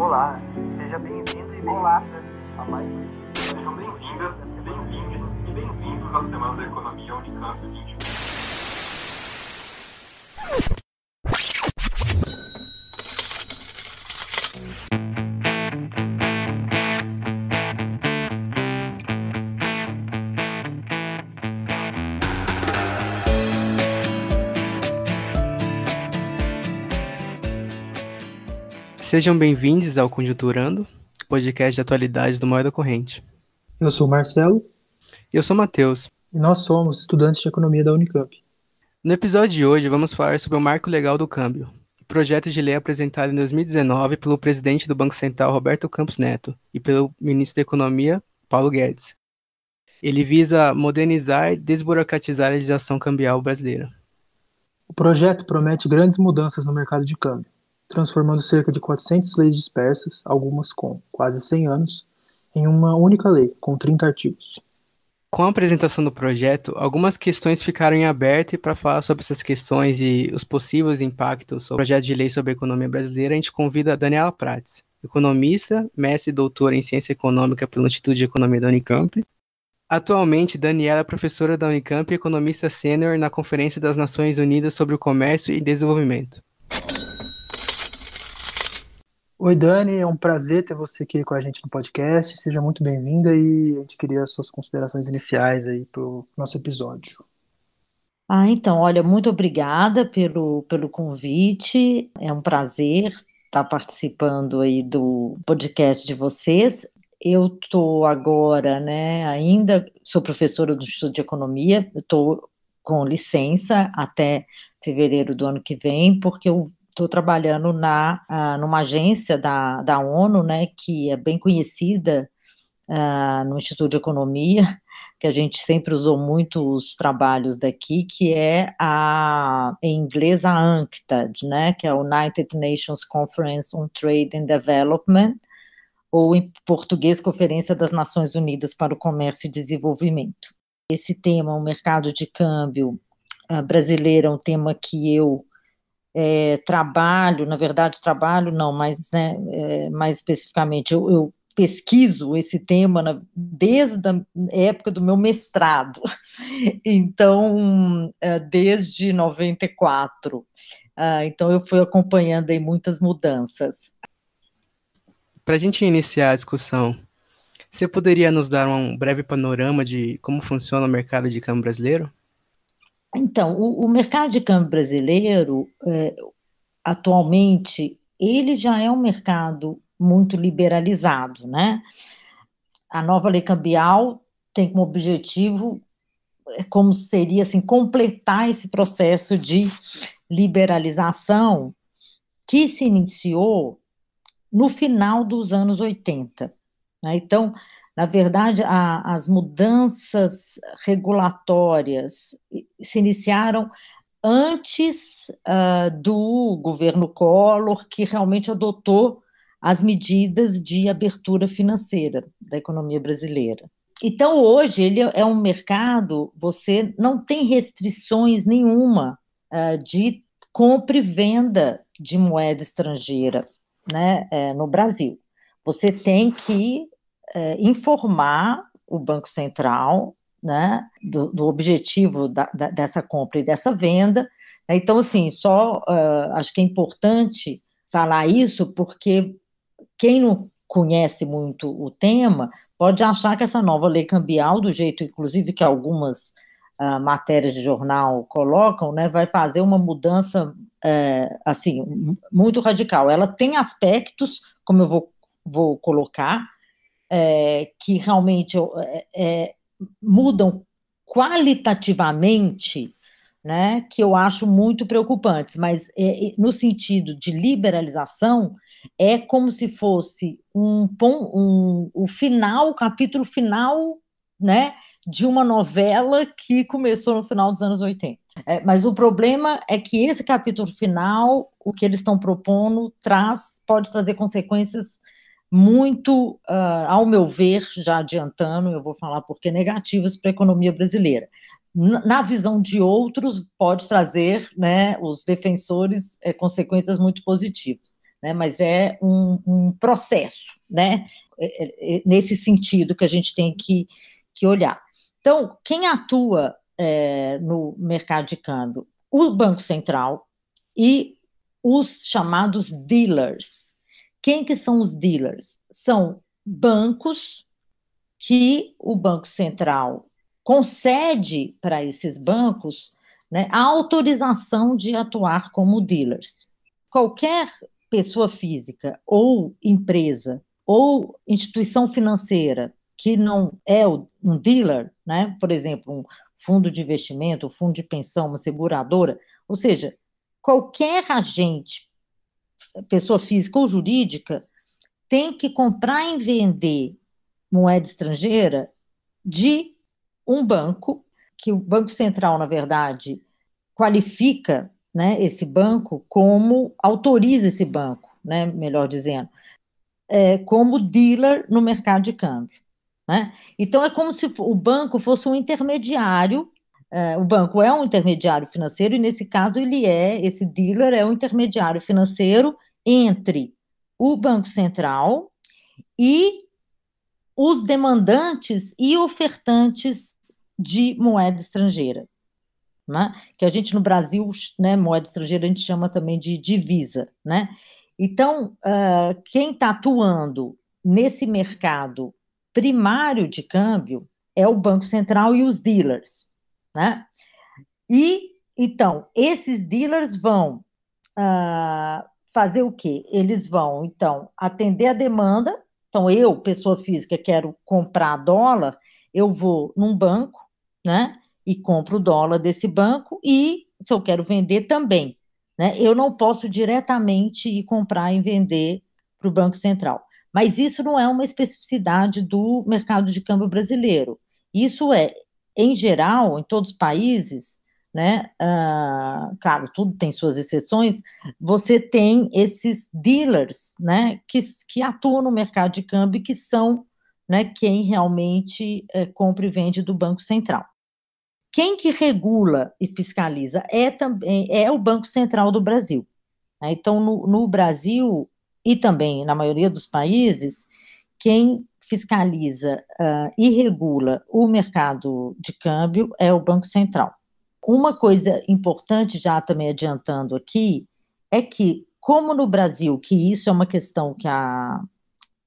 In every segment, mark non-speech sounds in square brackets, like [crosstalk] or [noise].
Olá, seja bem-vindo e Olá. a mais Sejam bem-vindas, bem-vindos e bem-vindos à Semana da Economia Unicamp 2020. Sejam bem-vindos ao Conjunturando, podcast de atualidades do Moeda Corrente. Eu sou o Marcelo Eu sou o Matheus. e nós somos estudantes de economia da Unicamp. No episódio de hoje, vamos falar sobre o Marco Legal do Câmbio, projeto de lei apresentado em 2019 pelo presidente do Banco Central, Roberto Campos Neto, e pelo ministro da Economia, Paulo Guedes. Ele visa modernizar e desburocratizar a legislação cambial brasileira. O projeto promete grandes mudanças no mercado de câmbio, transformando cerca de 400 leis dispersas, algumas com quase 100 anos, em uma única lei, com 30 artigos. Com a apresentação do projeto, algumas questões ficaram em aberto e para falar sobre essas questões e os possíveis impactos sobre o projeto de lei sobre a economia brasileira, a gente convida a Daniela Prates, economista, mestre e doutora em ciência econômica pelo Instituto de Economia da Unicamp. Atualmente, Daniela é professora da Unicamp e economista sênior na Conferência das Nações Unidas sobre o Comércio e Desenvolvimento. Oi, Dani, é um prazer ter você aqui com a gente no podcast. Seja muito bem-vinda e a gente queria as suas considerações iniciais aí para o nosso episódio. Ah, então, olha, muito obrigada pelo, pelo convite. É um prazer estar participando aí do podcast de vocês. Eu estou agora, né, ainda sou professora do Instituto de Economia, estou com licença até fevereiro do ano que vem, porque eu estou trabalhando na, ah, numa agência da, da ONU, né, que é bem conhecida ah, no Instituto de Economia, [laughs] que a gente sempre usou muito os trabalhos daqui, que é a, em inglês, a UNCTAD, né, que é a United Nations Conference on Trade and Development, ou em português, Conferência das Nações Unidas para o Comércio e Desenvolvimento. Esse tema, o mercado de câmbio ah, brasileiro, é um tema que eu é, trabalho, na verdade, trabalho não, mas né, é, mais especificamente, eu, eu pesquiso esse tema na, desde a época do meu mestrado, [laughs] então, é, desde 94. Ah, então, eu fui acompanhando aí muitas mudanças. Para a gente iniciar a discussão, você poderia nos dar um breve panorama de como funciona o mercado de câmbio brasileiro? Então, o, o mercado de câmbio brasileiro, é, atualmente, ele já é um mercado muito liberalizado, né? A nova lei cambial tem como objetivo, é, como seria assim, completar esse processo de liberalização que se iniciou no final dos anos 80. Né? Então, na verdade, a, as mudanças regulatórias se iniciaram antes uh, do governo Collor, que realmente adotou as medidas de abertura financeira da economia brasileira. Então, hoje, ele é um mercado, você não tem restrições nenhuma uh, de compra e venda de moeda estrangeira né, é, no Brasil. Você tem que é, informar o Banco Central né, do, do objetivo da, da, dessa compra e dessa venda. Então, assim, só uh, acho que é importante falar isso, porque quem não conhece muito o tema pode achar que essa nova lei cambial, do jeito, inclusive, que algumas uh, matérias de jornal colocam, né, vai fazer uma mudança é, assim muito radical. Ela tem aspectos, como eu vou, vou colocar, é, que realmente é, é, mudam qualitativamente, né, que eu acho muito preocupantes, mas é, no sentido de liberalização, é como se fosse um, um, o final, o capítulo final, né, de uma novela que começou no final dos anos 80. É, mas o problema é que esse capítulo final, o que eles estão propondo, traz, pode trazer consequências muito, uh, ao meu ver, já adiantando, eu vou falar porque negativas para a economia brasileira. Na visão de outros, pode trazer, né, os defensores, é, consequências muito positivas. né, mas é um, um processo, né, é, é, nesse sentido que a gente tem que, que olhar. Então, quem atua no mercado de câmbio? O Banco Central e os chamados dealers. Quem que são os dealers? São bancos que o Banco Central concede para esses bancos né, a autorização de atuar como dealers. Qualquer pessoa física ou empresa ou instituição financeira que não é um dealer, né, por exemplo, um fundo de investimento, um fundo de pensão, uma seguradora, ou seja, qualquer agente, pessoa física ou jurídica, tem que comprar e vender moeda estrangeira de um banco, que o Banco Central, na verdade, qualifica né, esse banco como, autoriza esse banco, né, melhor dizendo, é, como dealer no mercado de câmbio. Né? Então, é como se o banco fosse um intermediário o banco é um intermediário financeiro e nesse caso ele é esse dealer é um intermediário financeiro entre o Banco Central e os demandantes e ofertantes de moeda estrangeira. Né? Que a gente no Brasil, né, moeda estrangeira, a gente chama também de divisa. Né? Então, uh, quem está atuando nesse mercado primário de câmbio é o Banco Central e os dealers. Né? E, então, esses dealers vão uh, fazer o quê? Eles vão, então, atender a demanda então, eu, pessoa física, quero comprar dólar, eu vou num banco, né? E compro o dólar desse banco, e se eu quero vender também, né? Eu não posso diretamente ir comprar e vender para o Banco Central. Mas isso não é uma especificidade do mercado de câmbio brasileiro. Isso é, em geral, em todos os países, né? Uh, claro, tudo tem suas exceções. Você tem esses dealers, né? Que, que atuam no mercado de câmbio, que são, né? Quem realmente é, compra e vende do Banco Central. Quem que regula e fiscaliza é também é o Banco Central do Brasil. Né? Então, no, no Brasil e também na maioria dos países, quem fiscaliza uh, e regula o mercado de câmbio é o Banco Central. Uma coisa importante, já também adiantando aqui, é que, como no Brasil, que isso é uma questão que, a,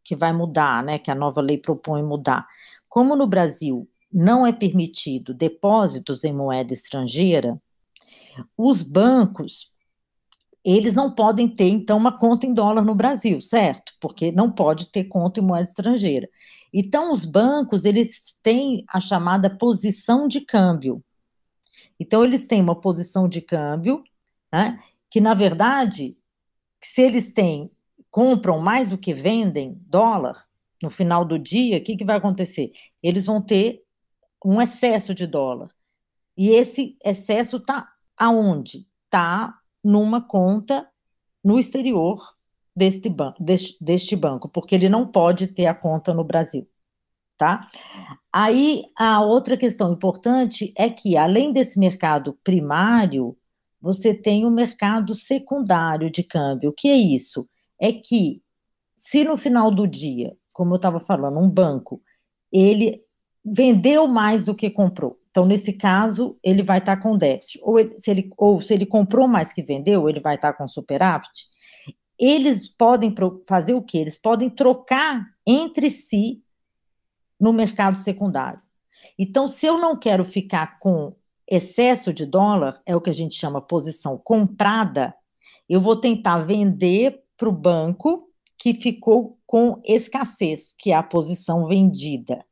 que vai mudar, né, que a nova lei propõe mudar, como no Brasil não é permitido depósitos em moeda estrangeira, os bancos eles não podem ter, então, uma conta em dólar no Brasil, certo? Porque não pode ter conta em moeda estrangeira. Então, os bancos, eles têm a chamada posição de câmbio. Então, eles têm uma posição de câmbio, né, que, na verdade, se eles têm, compram mais do que vendem dólar, no final do dia, o que, que vai acontecer? Eles vão ter um excesso de dólar. E esse excesso está aonde? Está numa conta no exterior deste, ban deste, deste banco, porque ele não pode ter a conta no Brasil tá? Aí a outra questão importante é que, além desse mercado primário, você tem o um mercado secundário de câmbio. O que é isso? É que, se no final do dia, como eu estava falando, um banco, ele vendeu mais do que comprou. Então, nesse caso, ele vai estar tá com déficit. Ou, ele, se ele, ou se ele comprou mais que vendeu, ele vai estar tá com superávit. Eles podem fazer o quê? Eles podem trocar entre si no mercado secundário. Então, se eu não quero ficar com excesso de dólar, é o que a gente chama posição comprada, eu vou tentar vender para o banco que ficou com escassez, que é a posição vendida,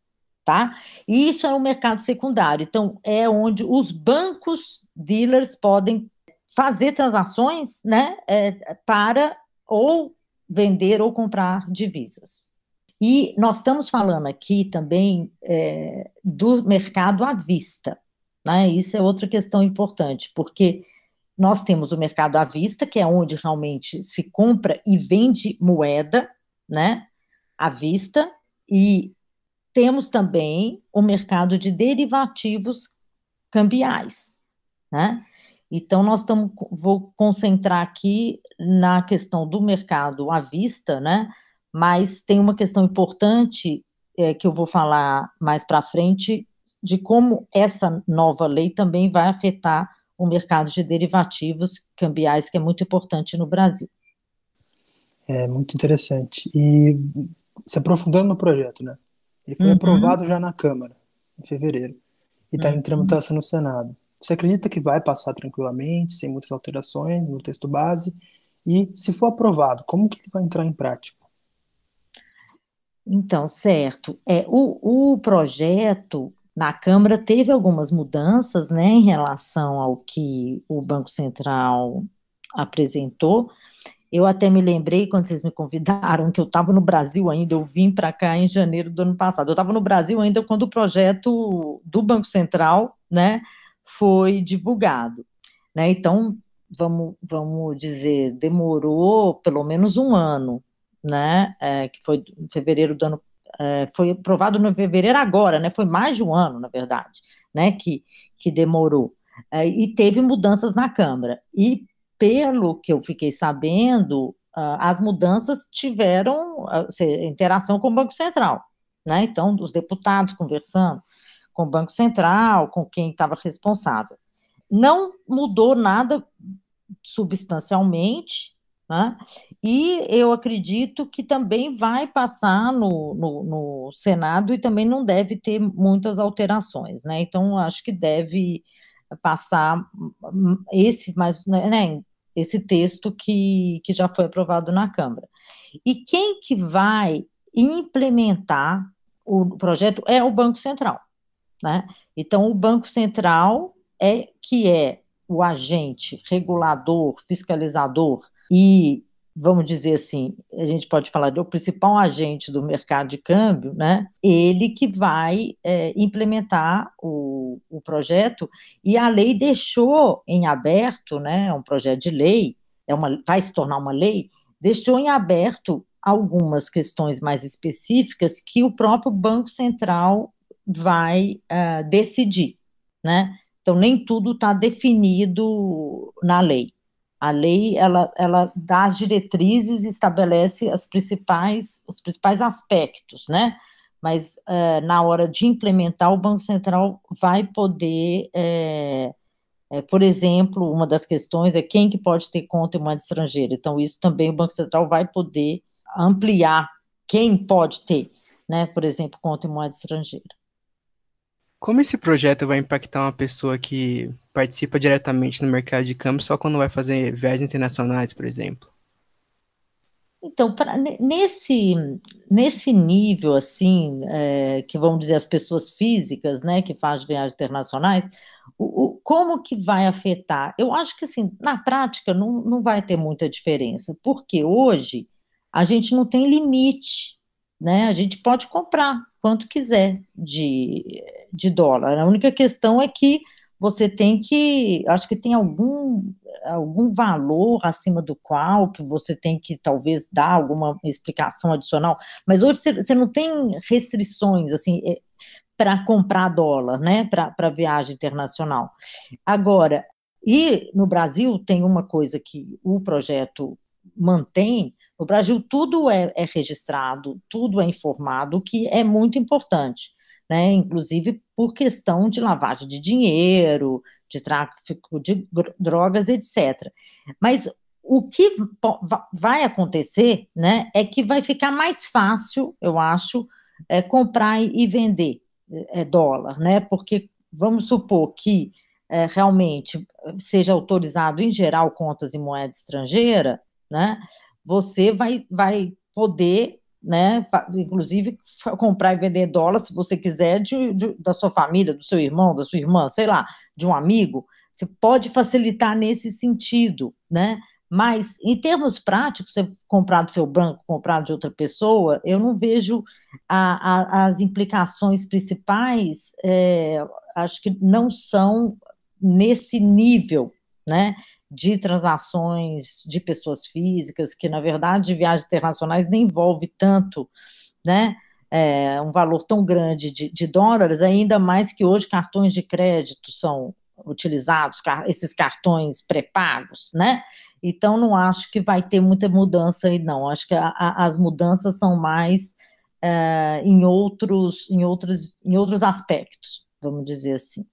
tá? E isso é o mercado secundário. Então, é onde os bancos dealers podem fazer transações, né, é, para ou vender ou comprar divisas. E nós estamos falando aqui também é, do mercado à vista. Né? Isso é outra questão importante, porque nós temos o mercado à vista, que é onde realmente se compra e vende moeda, né, à vista, e temos também o mercado de derivativos cambiais, né? Então, nós estamos, vou concentrar aqui na questão do mercado à vista, né? Mas tem uma questão importante é, que eu vou falar mais para frente, de como essa nova lei também vai afetar o mercado de derivativos cambiais, que é muito importante no Brasil. É muito interessante. E se aprofundando no projeto, né? Ele foi uhum. aprovado já na Câmara, em fevereiro, e está uhum. em tramitação no Senado. Você acredita que vai passar tranquilamente, sem muitas alterações no texto base? E, se for aprovado, como que ele vai entrar em prática? Então, certo. É, o, o projeto na Câmara teve algumas mudanças né, em relação ao que o Banco Central apresentou. Eu até me lembrei quando vocês me convidaram que eu estava no Brasil ainda, eu vim para cá em janeiro do ano passado. Eu estava no Brasil ainda quando o projeto do Banco Central, né, foi divulgado. Né? Então, vamos, vamos dizer, demorou pelo menos um ano, né? É, que foi em fevereiro do ano. É, foi aprovado no fevereiro agora, né? Foi mais de um ano, na verdade, né? Que, que demorou. É, e teve mudanças na Câmara. E pelo que eu fiquei sabendo, uh, as mudanças tiveram uh, interação com o Banco Central, né? Então, os deputados conversando com o Banco Central, com quem estava responsável. Não mudou nada substancialmente, né? e eu acredito que também vai passar no, no, no, Senado e também não deve ter muitas alterações. Né? Então, acho que deve passar esse, mas, né, esse texto que, que já foi aprovado na Câmara. E quem que vai implementar o projeto é o Banco Central. Né? Então, o Banco Central é que é o agente regulador, fiscalizador e, vamos dizer assim, a gente pode falar do principal agente do mercado de câmbio, né? Ele que vai é, implementar o, o projeto e a lei deixou em aberto, né? É um projeto de lei, é uma, vai se tornar uma lei, deixou em aberto algumas questões mais específicas que o próprio Banco Central vai uh, decidir, né? Então, nem tudo está definido na lei. A lei, ela, ela dá as diretrizes e estabelece as principais, os principais aspectos, né? Mas, uh, na hora de implementar, o Banco Central vai poder, é, é, por exemplo, uma das questões é quem que pode ter conta em moeda estrangeira. Então, isso também o Banco Central vai poder ampliar quem pode ter, né? Por exemplo, conta em moeda estrangeira. Como esse projeto vai impactar uma pessoa que participa diretamente no mercado de câmbio só quando vai fazer viagens internacionais, por exemplo? Então, pra, nesse, nesse nível, assim, é, que vamos dizer as pessoas físicas, né, que fazem viagens internacionais, o, o, como que vai afetar? Eu acho que, assim, na prática não, não vai ter muita diferença, porque hoje a gente não tem limite, né, a gente pode comprar quanto quiser de, de dólar. A única questão é que você tem que, acho que tem algum, algum valor acima do qual que você tem que talvez dar alguma explicação adicional, mas hoje você, não tem restrições, assim, é, para comprar dólar, né, para viagem internacional. Agora, e no Brasil tem uma coisa que o projeto mantém, no Brasil tudo é, é registrado, tudo é informado, o que é muito importante né, inclusive por questão de lavagem de dinheiro, de tráfico de drogas, etc. Mas o que vai acontecer, né, é que vai ficar mais fácil, eu acho, é, comprar e vender é, dólar, né, porque vamos supor que é, realmente seja autorizado em geral contas em moeda estrangeira, né, você vai, vai poder né? Inclusive comprar e vender dólar, se você quiser, de, de, da sua família, do seu irmão, da sua irmã, sei lá, de um amigo. Você pode facilitar nesse sentido, né? Mas, em termos práticos, você comprar do seu banco, comprar de outra pessoa, eu não vejo a, a, as implicações principais, é, acho que não são nesse nível, né? De transações de pessoas físicas, que na verdade viagens internacionais nem envolve tanto, né? É, um valor tão grande de, de, dólares, ainda mais que hoje cartões de crédito são utilizados esses cartões pré-pagos, né? Então, não acho que vai ter muita mudança aí, não. Acho que a, a, as mudanças são mais é, em, outros, em, outros, em outros aspectos, vamos dizer assim.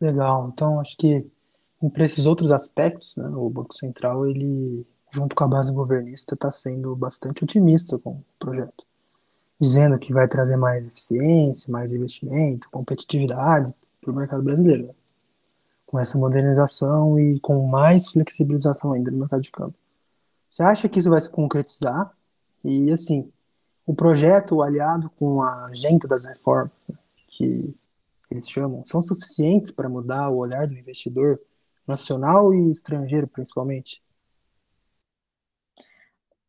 Legal. Então, acho que para esses outros aspectos, né, o Banco Central, ele, junto com a base governista, está sendo bastante otimista com o projeto, dizendo que vai trazer mais eficiência, mais investimento, competitividade para o mercado brasileiro. Né? Com essa modernização e com mais flexibilização ainda no mercado de câmbio. Você acha que isso vai se concretizar? E, assim, o projeto aliado com a agenda das reformas, né, que eles chamam, são suficientes para mudar o olhar do investidor nacional e estrangeiro, principalmente?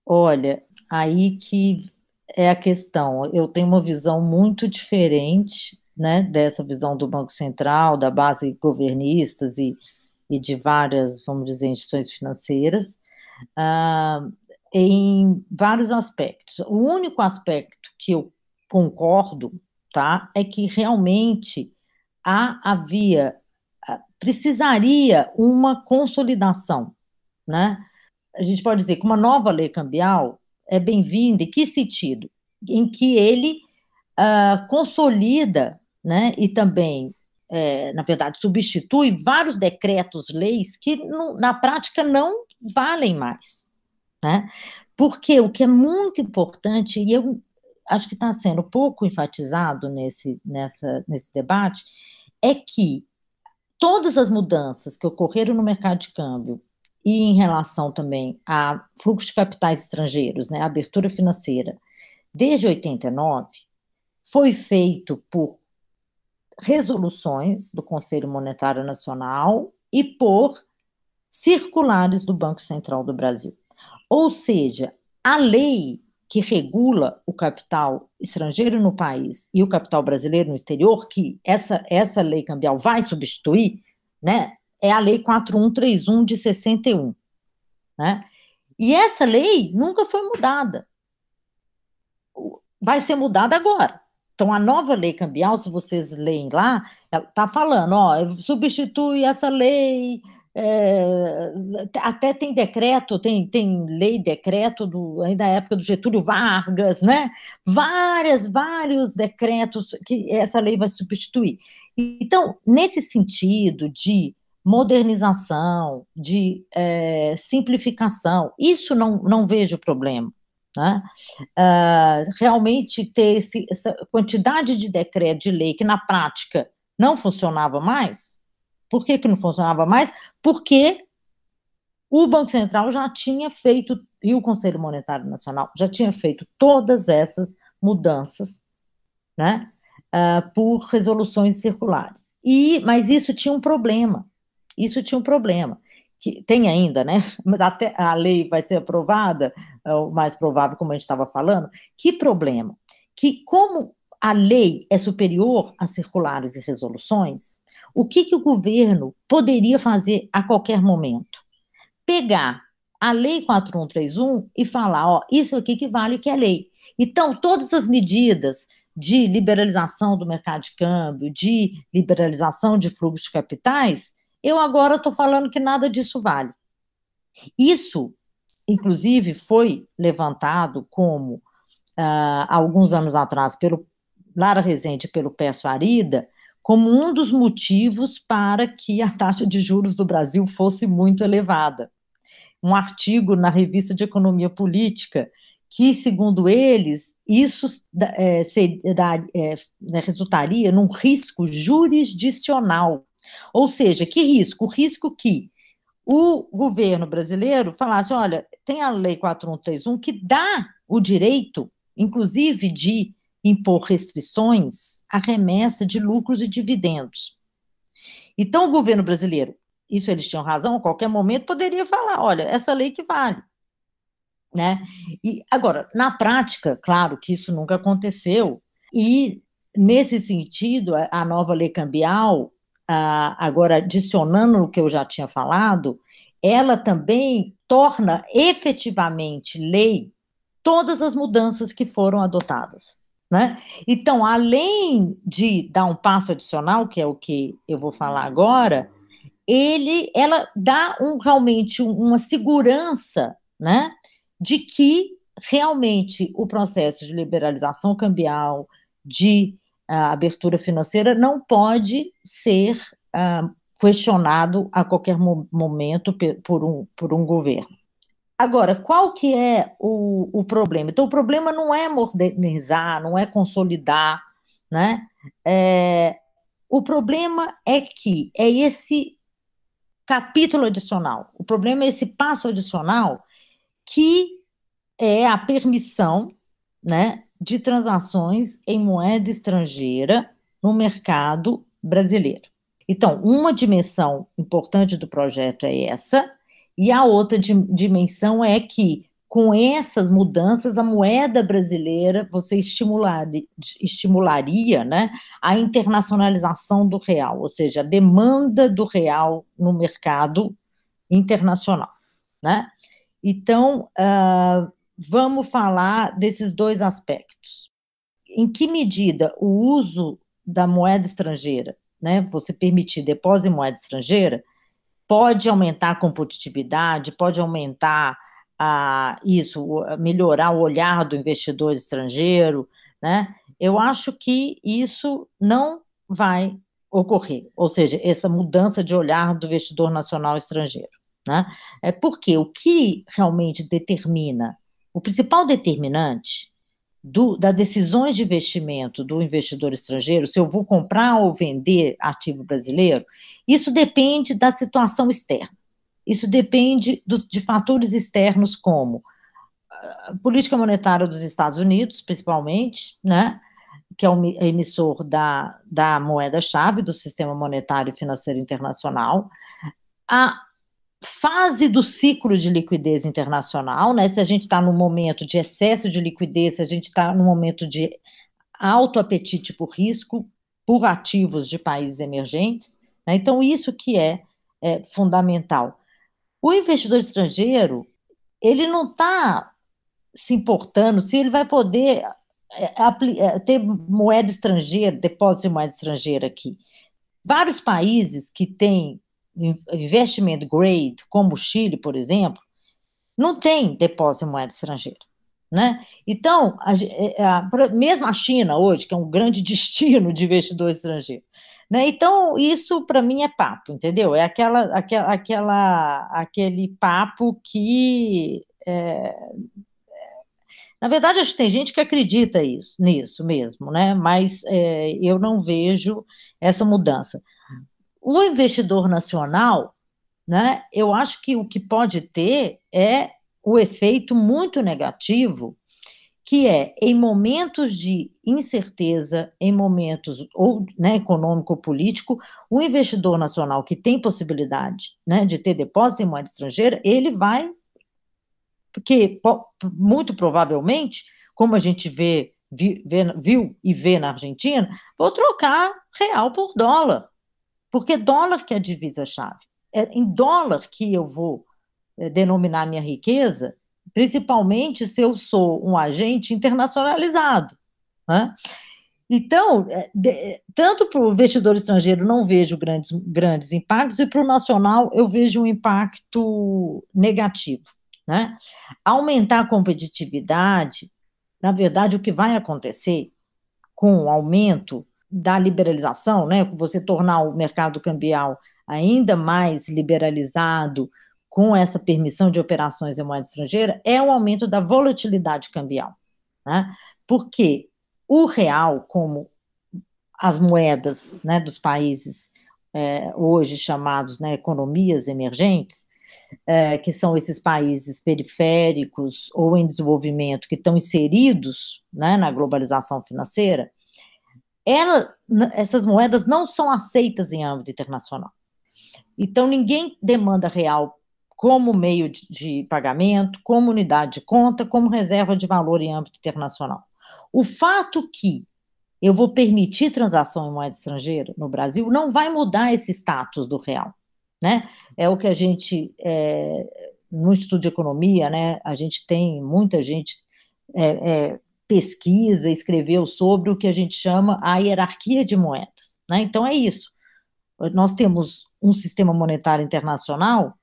Olha, aí que é a questão. Eu tenho uma visão muito diferente, né, dessa visão do Banco Central, da base governistas e, e de várias, vamos dizer, instituições financeiras, uh, em vários aspectos. O único aspecto que eu concordo, tá, é que realmente há, havia precisaria uma consolidação, né? A gente pode dizer que uma nova lei cambial é bem-vinda, em que sentido? Em que ele uh, consolida, né, e também, é, na verdade, substitui vários decretos-leis que, na prática, não valem mais, né? Porque o que é muito importante, e eu acho que está sendo pouco enfatizado nesse, nessa, nesse debate, é que todas as mudanças que ocorreram no mercado de câmbio e em relação também a fluxo de capitais estrangeiros, né, abertura financeira, desde 89, foi feito por resoluções do Conselho Monetário Nacional e por circulares do Banco Central do Brasil. Ou seja, a lei que regula o capital estrangeiro no país e o capital brasileiro no exterior, que essa, essa lei cambial vai substituir, né, é a Lei 4131 de 61. Né? E essa lei nunca foi mudada. Vai ser mudada agora. Então, a nova lei cambial, se vocês leem lá, está falando, ó, substitui essa lei é, até tem decreto, tem, tem lei, decreto do, ainda da época do Getúlio Vargas, né? Várias, vários decretos que essa lei vai substituir. Então, nesse sentido de modernização, de é, simplificação, isso não, não vejo problema. Né? Uh, realmente ter esse, essa quantidade de decreto, de lei, que na prática não funcionava mais, por que, que não funcionava mais? Porque o Banco Central já tinha feito, e o Conselho Monetário Nacional já tinha feito todas essas mudanças, né, uh, por resoluções circulares. E, mas isso tinha um problema. Isso tinha um problema. Que tem ainda, né? [laughs] Mas até a lei vai ser aprovada, é o mais provável, como a gente estava falando. Que problema? Que como a lei é superior a circulares e resoluções, o que, que o governo poderia fazer a qualquer momento? Pegar a Lei 4131 e falar, ó, isso aqui que vale que é lei. Então, todas as medidas de liberalização do mercado de câmbio, de liberalização de fluxo de capitais, eu agora estou falando que nada disso vale. Isso, inclusive, foi levantado como, uh, alguns anos atrás, pelo Lara Rezende pelo Peço Arida como um dos motivos para que a taxa de juros do Brasil fosse muito elevada. Um artigo na revista de Economia Política que, segundo eles, isso é, é, né, resultaria num risco jurisdicional. Ou seja, que risco? O risco que o governo brasileiro falasse: olha, tem a Lei 4131 que dá o direito, inclusive, de impor restrições à remessa de lucros e dividendos. Então, o governo brasileiro, isso eles tinham razão, a qualquer momento poderia falar: olha, essa lei que vale. Né? E agora, na prática, claro que isso nunca aconteceu, e nesse sentido, a, nova lei cambial, agora adicionando o que eu já tinha falado, ela também torna efetivamente lei todas as mudanças que foram adotadas. Né? Então, além de dar um passo adicional, que é o que eu vou falar agora, ele, ela dá um, realmente uma segurança né, de que realmente o processo de liberalização cambial, de uh, abertura financeira, não pode ser uh, questionado a qualquer mo momento por um, por um governo. Agora, qual que é o, o problema? Então, o problema não é modernizar, não é consolidar, né? É, o problema é que é esse capítulo adicional. O problema é esse passo adicional que é a permissão, né, de transações em moeda estrangeira no mercado brasileiro. Então, uma dimensão importante do projeto é essa, e a outra dimensão é que, com essas mudanças, a moeda brasileira, você estimularia, estimularia né, a internacionalização do real, ou seja, a demanda do real no mercado internacional. Né? Então, uh, vamos falar desses dois aspectos. Em que medida o uso da moeda estrangeira, né, você permitir depósito em moeda estrangeira, pode aumentar a competitividade, pode aumentar a, isso, melhorar o olhar do investidor estrangeiro, né? Eu acho que isso não vai ocorrer, ou seja, essa mudança de olhar do investidor nacional estrangeiro, né? É porque o que realmente determina, o principal determinante do, decisões de investimento do investidor estrangeiro, se eu vou comprar ou vender ativo brasileiro, isso depende da situação externa. Isso depende de fatores externos como a política monetária dos Estados Unidos, principalmente, né, que é o emissor da, da moeda-chave do sistema monetário e financeiro internacional, a fase do ciclo de liquidez internacional, né? Se a gente está num momento de excesso de liquidez, se a gente está num momento de alto apetite por risco, por ativos de países emergentes, né? então isso que é, é fundamental. O investidor estrangeiro, ele não está se importando se ele vai poder é, é, ter moeda estrangeira, depósito de moeda estrangeira aqui. Vários países que têm investment grade, como o Chile, por exemplo, não tem depósito em moeda estrangeira. Né? Então, a, é, a, mesmo a China hoje, que é um grande [laughs] destino de investidor estrangeiro, né? Então, isso para mim é papo, entendeu? É aquela, aquela, aquela aquele papo que. É, na verdade, acho que tem gente que acredita isso, nisso mesmo, né? Mas é, eu não vejo essa mudança. O investidor nacional, né, eu acho que o que pode ter é o efeito muito negativo, que é em momentos de incerteza, em momentos ou né, econômico ou político, o investidor nacional que tem possibilidade né, de ter depósito em moeda estrangeira, ele vai, porque muito provavelmente, como a gente vê, viu e vê na Argentina, vou trocar real por dólar. Porque dólar que é a divisa-chave. É em dólar que eu vou é, denominar minha riqueza, principalmente se eu sou um agente internacionalizado. Né? Então, é, de, tanto para o investidor estrangeiro não vejo grandes, grandes impactos, e para o nacional eu vejo um impacto negativo. Né? Aumentar a competitividade, na verdade, o que vai acontecer com o aumento da liberalização, né, você tornar o mercado cambial ainda mais liberalizado com essa permissão de operações em moeda estrangeira, é o aumento da volatilidade cambial. Né? Porque o real, como as moedas né, dos países é, hoje chamados né, economias emergentes, é, que são esses países periféricos ou em desenvolvimento que estão inseridos né, na globalização financeira, ela, essas moedas não são aceitas em âmbito internacional. Então, ninguém demanda real como meio de, de pagamento, como unidade de conta, como reserva de valor em âmbito internacional. O fato que eu vou permitir transação em moeda estrangeira no Brasil não vai mudar esse status do real, né? É o que a gente é, no estudo de economia, né? A gente tem muita gente é, é, pesquisa, escreveu sobre o que a gente chama a hierarquia de moedas. Né? Então, é isso. Nós temos um sistema monetário internacional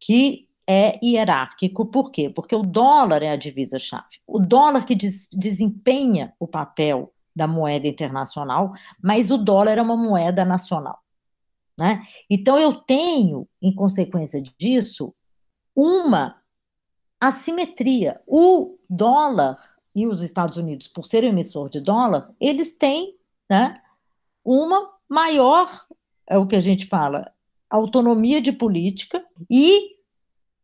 que é hierárquico. Por quê? Porque o dólar é a divisa-chave. O dólar que des desempenha o papel da moeda internacional, mas o dólar é uma moeda nacional. Né? Então, eu tenho, em consequência disso, uma assimetria. O dólar e os Estados Unidos, por ser emissor de dólar, eles têm né, uma maior, é o que a gente fala, autonomia de política e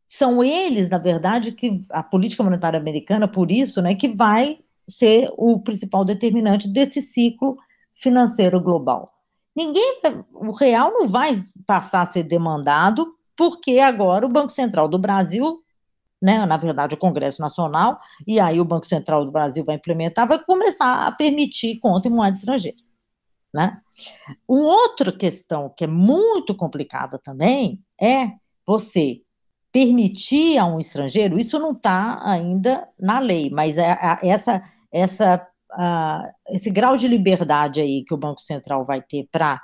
são eles, na verdade, que a política monetária americana, por isso, né, que vai ser o principal determinante desse ciclo financeiro global. Ninguém, o real não vai passar a ser demandado, porque agora o Banco Central do Brasil, né, na verdade o Congresso Nacional, e aí o Banco Central do Brasil vai implementar, vai começar a permitir conta em moeda estrangeira. Né? Uma outra questão que é muito complicada também é você permitir a um estrangeiro, isso não está ainda na lei, mas é, é essa, essa, uh, esse grau de liberdade aí que o Banco Central vai ter para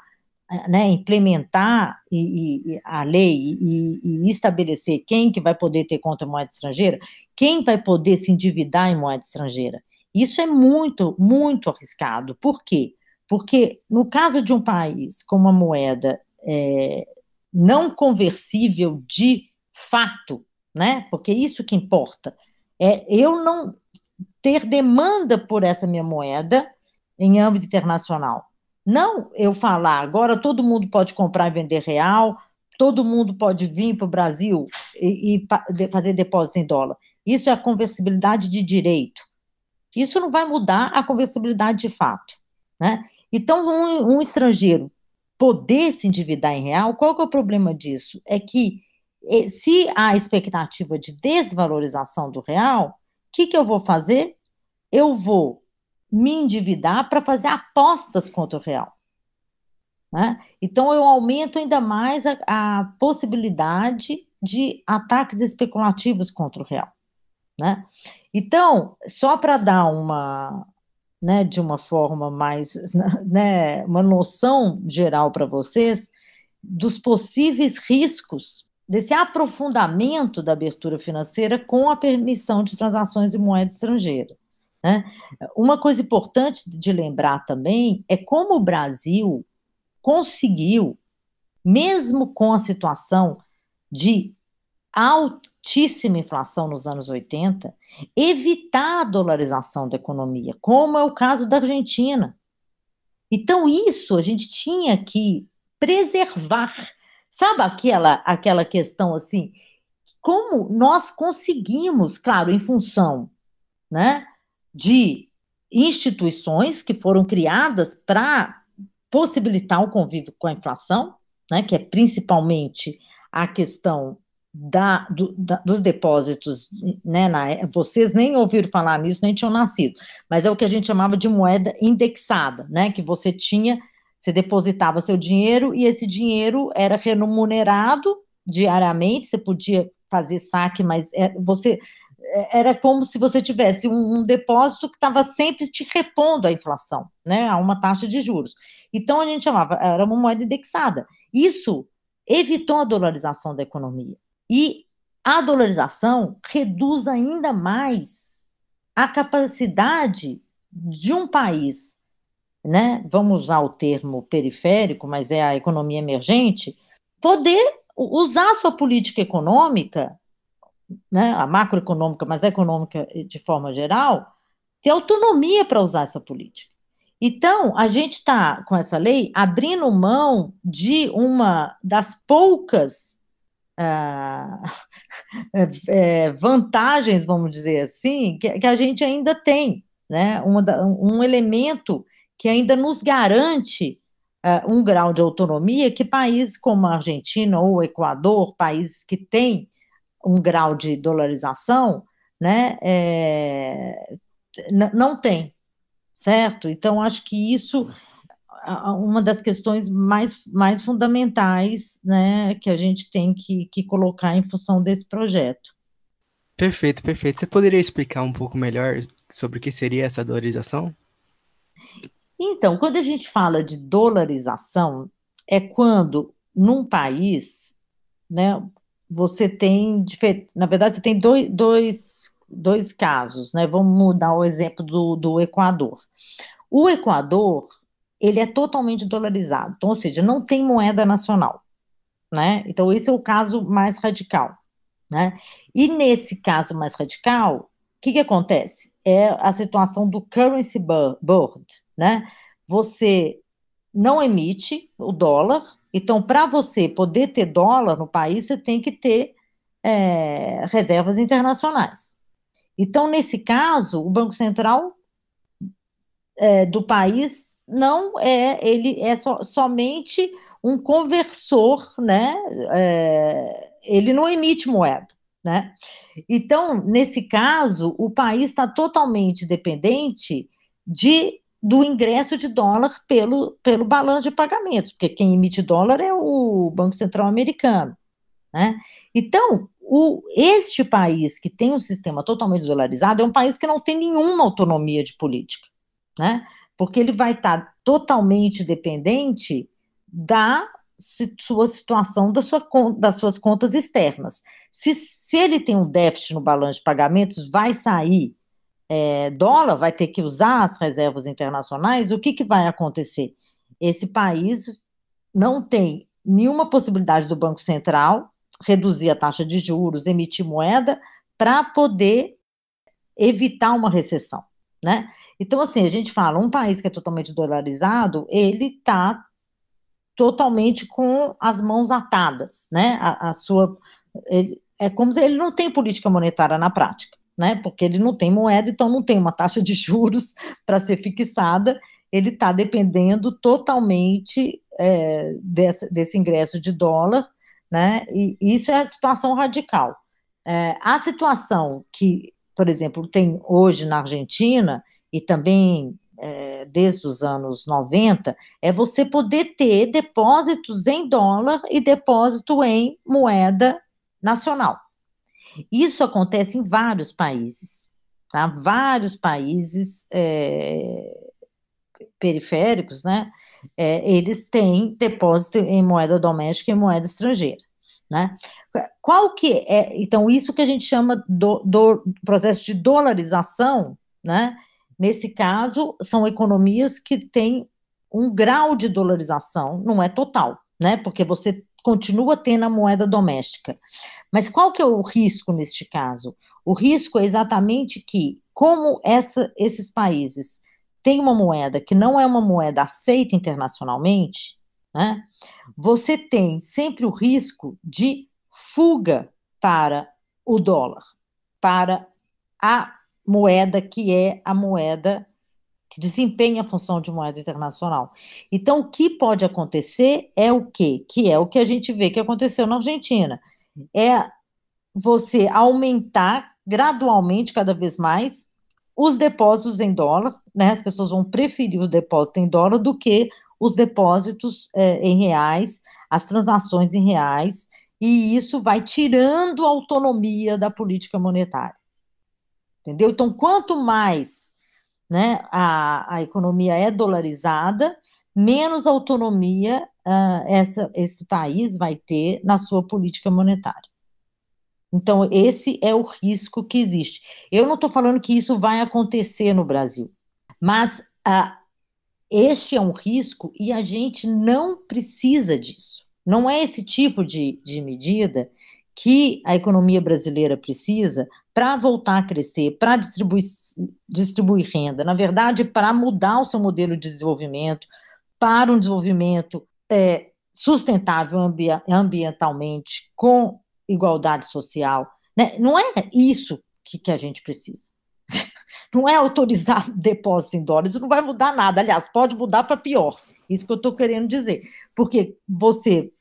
né, implementar e, e, a lei e, e, estabelecer quem que vai poder ter conta em moeda estrangeira, quem vai poder se endividar em moeda estrangeira. Isso é muito, muito arriscado. Por quê? Porque no caso de um país com uma moeda é, não conversível de fato, né? Porque é isso que importa. É eu não ter demanda por essa minha moeda em âmbito internacional. Não eu falar, agora todo mundo pode comprar e vender real, todo mundo pode vir para o Brasil e, e, fazer depósito em dólar. Isso é a conversibilidade de direito. Isso não vai mudar a conversibilidade de fato. Né? Então, um, um estrangeiro poder se endividar em real, qual que é o problema disso? É que se há expectativa de desvalorização do real, o que, que eu vou fazer? Eu vou me endividar para fazer apostas contra o real. Né? Então, eu aumento ainda mais a, a, possibilidade de ataques especulativos contra o real. Né? Então, só para dar uma, né, de uma forma mais, [laughs] né, uma noção geral para vocês dos possíveis riscos desse aprofundamento da abertura financeira com a permissão de transações de moeda estrangeira. Né? Uma coisa importante de lembrar também é como o Brasil conseguiu, mesmo com a situação de altíssima inflação nos anos 80, evitar a dolarização da economia, como é o caso da Argentina. Então, isso a gente tinha que preservar Sabe aquela, aquela questão assim? Como nós conseguimos, claro, em função né, de instituições que foram criadas para possibilitar o convívio com a inflação, né, que é principalmente a questão da, do, da, dos depósitos, né, na, vocês nem ouviram falar nisso, nem tinham nascido, mas é o que a gente chamava de moeda indexada, né, que você tinha você depositava seu dinheiro e esse dinheiro era remunerado diariamente, você podia fazer saque, mas é, você é, era como se você tivesse um, um depósito que estava sempre te repondo a inflação, né, a uma taxa de juros. Então a gente chamava, era uma moeda indexada. Isso evitou a dolarização da economia. E a dolarização reduz ainda mais a capacidade de um país né, vamos usar o termo periférico, mas é a economia emergente, poder usar sua política econômica, né, a macroeconômica, mas a econômica de forma geral, ter autonomia para usar essa política. Então, a gente está, com essa lei, abrindo mão de uma das poucas ah, [laughs] é, vantagens, vamos dizer assim, que, que, a gente ainda tem, né? Um elemento que ainda nos garante uh, um grau de autonomia que países como a Argentina ou o Equador, países que têm um grau de dolarização, né, é, não tem, certo? Então, acho que isso é uma das questões mais, mais fundamentais né, que a gente tem que, que colocar em função desse projeto. Perfeito, perfeito. Você poderia explicar um pouco melhor sobre o que seria essa dolarização? Então, quando a gente fala de dolarização, é quando num país, né, você tem, na verdade, você tem dois, dois, dois casos, né? Vamos mudar o exemplo do, do Equador. O Equador, ele é totalmente dolarizado, então, ou seja, não tem moeda nacional, né? Então, esse é o caso mais radical, né? E nesse caso mais radical, o que, que acontece? É a situação do currency board, né? Você não emite o dólar, então, para você poder ter dólar no país, você tem que ter é, reservas internacionais. Então, nesse caso, o Banco Central é, do país não é, ele é so, somente um conversor, né? É, ele não emite moeda, né? Então, nesse caso, o país está totalmente dependente de do ingresso de dólar pelo, pelo balanço de pagamentos, porque quem emite dólar é o Banco Central americano. Né? Então, o, este país que tem um sistema totalmente dolarizado é um país que não tem nenhuma autonomia de política, né? porque ele vai estar totalmente dependente da sua situação da sua, das suas contas externas. Se, se ele tem um déficit no balanço de pagamentos, vai sair é, dólar, vai ter que usar as reservas internacionais, o que, que vai acontecer? Esse país não tem nenhuma possibilidade do Banco Central reduzir a taxa de juros, emitir moeda, para poder evitar uma recessão. Né? Então, assim, a gente fala, um país que é totalmente dolarizado, ele está totalmente com as mãos atadas, né? A, a sua, ele, é como se ele não tem política monetária na prática né? Porque ele não tem moeda, então não tem uma taxa de juros [laughs] para ser fixada, ele está dependendo totalmente é, desse, desse ingresso de dólar, né? E isso é a situação radical. É, a situação que, por exemplo, tem hoje na Argentina e também é, desde os anos 90, é você poder ter depósitos em dólar e depósito em moeda nacional. Isso acontece em vários países, tá? Vários países é, periféricos, né? É, eles têm depósito em moeda doméstica e moeda estrangeira, né? Qual que é, então, isso que a gente chama do, do processo de dolarização, né? Nesse caso, são economias que têm um grau de dolarização, não é total, né? Porque você continua tendo a moeda doméstica. Mas qual que é o risco neste caso? O risco é exatamente que, como essa, esses países têm uma moeda que não é uma moeda aceita internacionalmente, né, você tem sempre o risco de fuga para o dólar, para a moeda que é a moeda que desempenha a função de moeda internacional. Então, o que pode acontecer é o quê? Que é o que a gente vê que aconteceu na Argentina. É você aumentar gradualmente, cada vez mais, os depósitos em dólar, né? As pessoas vão preferir os depósitos em dólar do que os depósitos é, em reais, as transações em reais, e isso vai tirando a autonomia da política monetária. Entendeu? Então, quanto mais né, a, a economia é dolarizada, menos autonomia uh, essa, esse país vai ter na sua política monetária. Então, esse é o risco que existe. Eu não estou falando que isso vai acontecer no Brasil, mas uh, este é um risco e a gente não precisa disso. Não é esse tipo de, de medida que a economia brasileira precisa para voltar a crescer, para distribuir, distribuir renda, na verdade, para mudar o seu modelo de desenvolvimento para um desenvolvimento é, sustentável ambi ambientalmente, com igualdade social. Né? Não é isso que, que a gente precisa. [laughs] Não é autorizar [laughs] depósitos em dólares, isso não vai mudar nada. Aliás, pode mudar para pior. Isso que eu estou querendo dizer. Porque você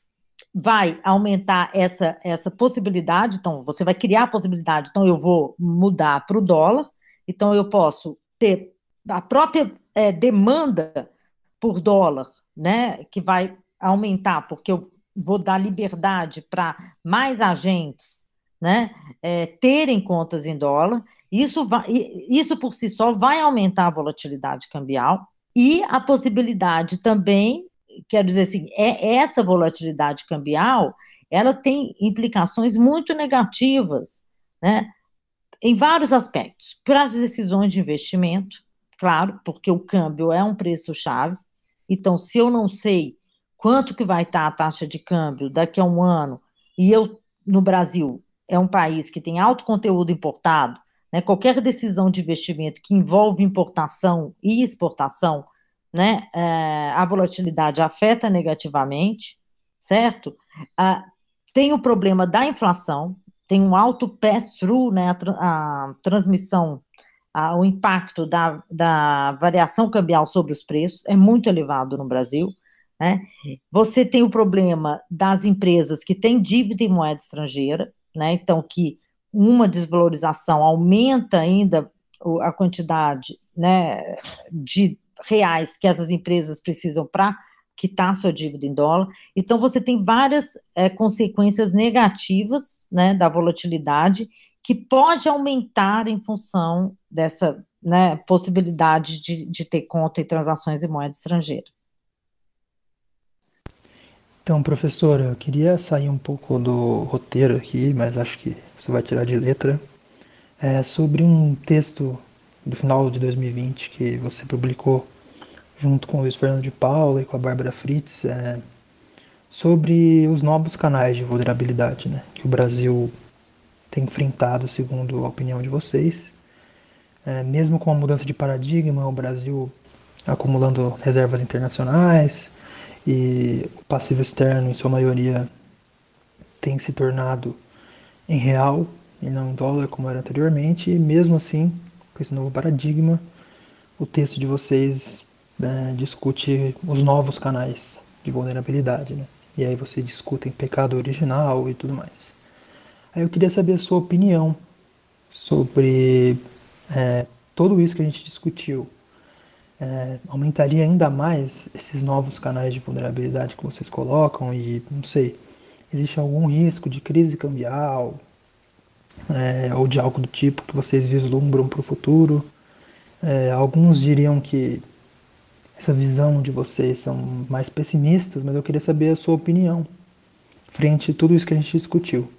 vai aumentar essa, essa possibilidade, então você vai criar a possibilidade, então eu vou mudar para o dólar, então eu posso ter a própria é, demanda por dólar, né, que vai aumentar, porque eu vou dar liberdade para mais agentes né, é, terem contas em dólar. Isso, vai, isso por si só vai aumentar a volatilidade cambial e a possibilidade também, quero dizer assim, é essa volatilidade cambial, ela tem implicações muito negativas, né, em vários aspectos, para as decisões de investimento, claro, porque o câmbio é um preço-chave, então se eu não sei quanto que vai estar a taxa de câmbio daqui a um ano, e eu, no Brasil, é um país que tem alto conteúdo importado, né, qualquer decisão de investimento que envolve importação e exportação, né, é, a volatilidade afeta negativamente, certo? Ah, tem o problema da inflação, tem um alto pass-through, né, a, a transmissão, a, o impacto da, da variação cambial sobre os preços é muito elevado no Brasil, né? Você tem o problema das empresas que têm dívida em moeda estrangeira, né? Então, que uma desvalorização aumenta ainda a quantidade né, de reais que essas empresas precisam para quitar sua dívida em dólar. Então, você tem várias é, consequências negativas né, da volatilidade que pode aumentar em função dessa né, possibilidade de, de ter conta e transações em moeda estrangeira. Então, professora, eu queria sair um pouco do roteiro aqui, mas acho que você vai tirar de letra. É sobre um texto do final de 2020 que você publicou junto com o Luiz Fernando de Paula e com a Bárbara Fritz, é, sobre os novos canais de vulnerabilidade né, que o Brasil tem enfrentado, segundo a opinião de vocês. É, mesmo com a mudança de paradigma, o Brasil acumulando reservas internacionais, e o passivo externo, em sua maioria, tem se tornado em real e não em dólar como era anteriormente, e mesmo assim, com esse novo paradigma, o texto de vocês né, discute os novos canais de vulnerabilidade, né? E aí você discutem pecado original e tudo mais. Aí eu queria saber a sua opinião sobre é, tudo isso que a gente discutiu é, aumentaria ainda mais esses novos canais de vulnerabilidade que vocês colocam e não sei, existe algum risco de crise cambial é, ou de algo do tipo que vocês vislumbram para o futuro? É, alguns diriam que essa visão de vocês são mais pessimistas, mas eu queria saber a sua opinião frente a tudo isso que a gente discutiu.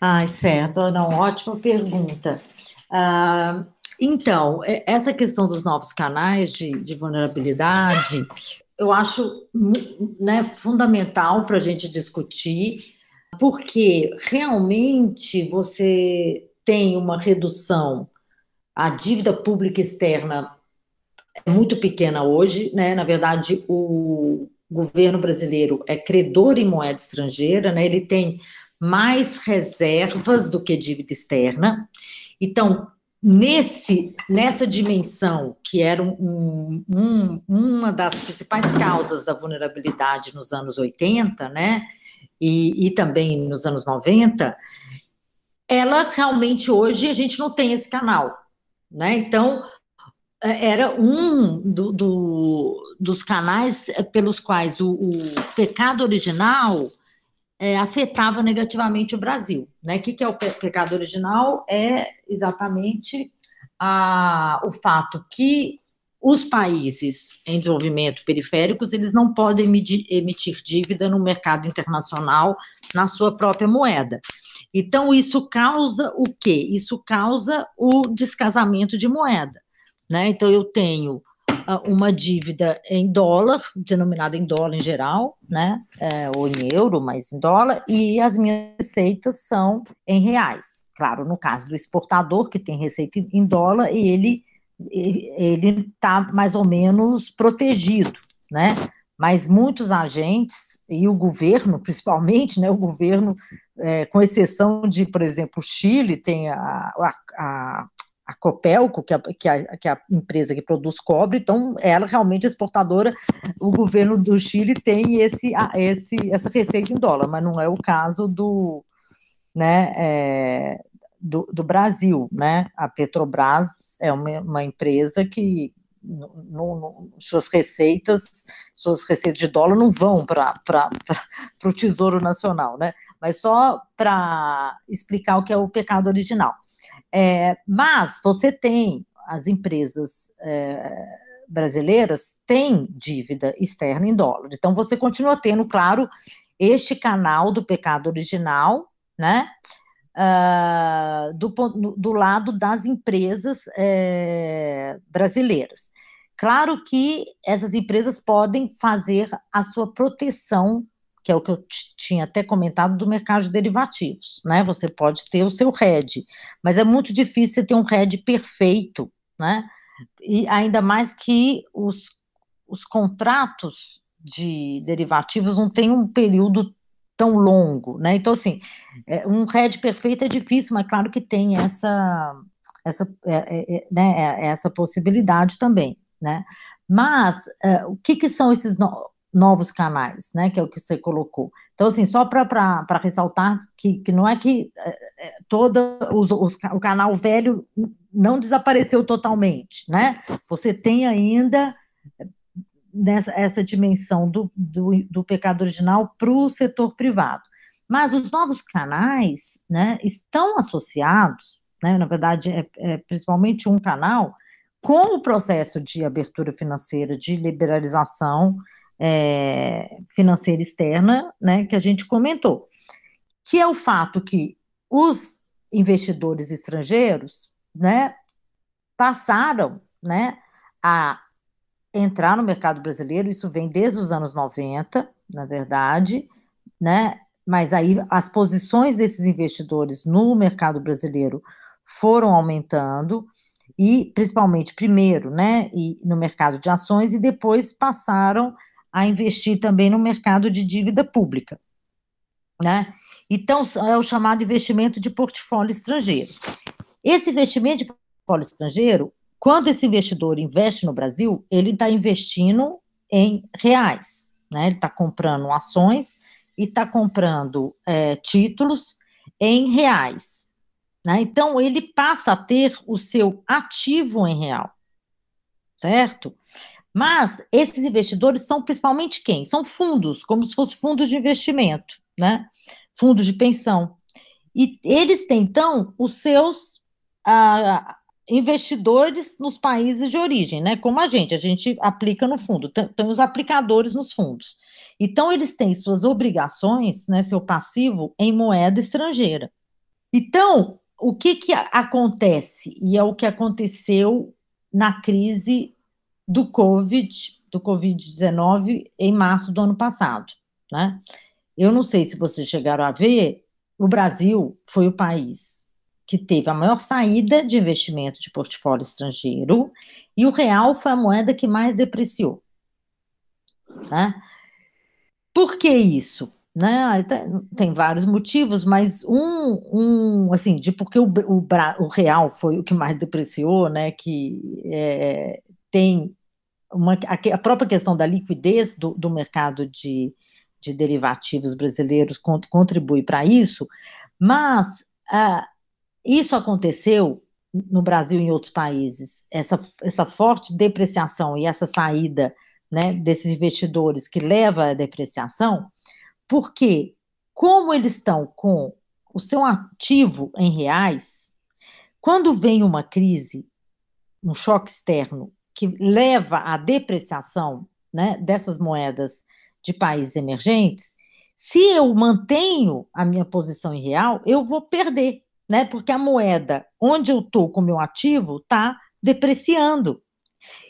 Ai, certo, não, ótima pergunta. Uh, então, essa questão dos novos canais de, de vulnerabilidade, eu acho né, fundamental para a gente discutir, porque realmente você tem uma redução, a dívida pública externa é muito pequena hoje, né? Na verdade, o governo brasileiro é credor em moeda estrangeira, né? Ele tem mais reservas do que dívida externa. Então, nesse, nessa dimensão, que era um, um, uma das principais causas da vulnerabilidade nos anos 80, né, e, e também nos anos 90, ela realmente hoje a gente não tem esse canal, né, então é, era um do, do, dos canais pelos quais o, o pecado original é, afetava negativamente o Brasil. Né? O que, que é o pe pecado original? É exatamente a, o fato que os países em desenvolvimento periféricos eles não podem emitir, dívida no mercado internacional na sua própria moeda. Então, isso causa o quê? Isso causa o descasamento de moeda. Né? Então, eu tenho uma dívida em dólar, denominada em dólar em geral, né, é, ou em euro, mas em dólar, e as minhas receitas são em reais. Claro, no caso do exportador, que tem receita em dólar, ele ele está mais ou menos protegido, né? Mas muitos agentes, e o governo, [laughs] principalmente, né, o governo, é, com exceção de, por exemplo, o Chile, tem a, a, a a Copelco, que é, que, é, que é a empresa que produz cobre, então ela realmente é exportadora, o governo do Chile tem esse, esse, essa receita em dólar, mas não é o caso do, né, é, do, do, Brasil, né, a Petrobras é uma, uma empresa que no, no, suas receitas, suas receitas de dólar não vão para [laughs] o Tesouro Nacional, né? Mas só para explicar o que é o pecado original. É, mas você tem as empresas é, brasileiras têm dívida externa em dólar. Então você continua tendo, claro, este canal do pecado original, né? Uh, do, do, lado das empresas é, brasileiras. Claro que essas empresas podem fazer a sua proteção, que é o que eu tinha até comentado do mercado de derivativos, né? Você pode ter o seu RED, mas é muito difícil você ter um RED perfeito, né? E ainda mais que os, os contratos de derivativos não têm um período tão longo, né? Então, assim, é, um RED perfeito é difícil, mas claro que tem essa, essa, é, é, é né, é, essa possibilidade também, né? Mas é, o que, que são esses no, novos canais, né? Que é o que você colocou. Então, assim, só para ressaltar que, que não é que toda os, os, o canal velho não desapareceu totalmente, né? Você tem ainda nessa essa dimensão do, do, do pecado original para o setor privado. Mas os novos canais né, estão associados, né, na verdade, é, é principalmente um canal, com o processo de abertura financeira, de liberalização é, financeira externa, né, que a gente comentou, que é o fato que os investidores estrangeiros, né, passaram, né, a entrar no mercado brasileiro, isso vem desde os anos 90, na verdade, né? Mas aí as posições desses investidores no mercado brasileiro foram aumentando e principalmente primeiro, né, e no mercado de ações e depois passaram a investir também no mercado de dívida pública, né? Então é o chamado investimento de portfólio estrangeiro. Esse investimento de portfólio estrangeiro quando esse investidor investe no Brasil, ele está investindo em reais, né? Ele está comprando ações e está comprando é, títulos em reais. Né? Então, ele passa a ter o seu ativo em real, certo? Mas esses investidores são principalmente quem? São fundos, como se fossem fundos de investimento, né? Fundos de pensão. E eles têm, então, os seus. Investidores nos países de origem, né? Como a gente, a gente aplica no fundo, tem os aplicadores nos fundos. Então, eles têm suas obrigações, né, seu passivo, em moeda estrangeira. Então, o que, que acontece? E é o que aconteceu na crise do Covid, do Covid-19, em março do ano passado, né? Eu não sei se vocês chegaram a ver, o Brasil foi o país que teve a maior saída de investimento de portfólio estrangeiro, e o real foi a moeda que mais depreciou. Né? Por que isso? Né? Tem vários motivos, mas um, um assim, de porque o, o, o real foi o que mais depreciou, né? Que é, tem uma, a, a, própria questão da liquidez do, do mercado de, de derivativos brasileiros contribui para isso, mas ah, isso aconteceu no Brasil e em outros países, essa, essa forte depreciação e essa saída né, desses investidores que leva à depreciação, porque como eles estão com o seu ativo em reais, quando vem uma crise, um choque externo que leva à depreciação né, dessas moedas de países emergentes, se eu mantenho a minha posição em real, eu vou perder né? Porque a moeda onde eu estou com o meu ativo está depreciando.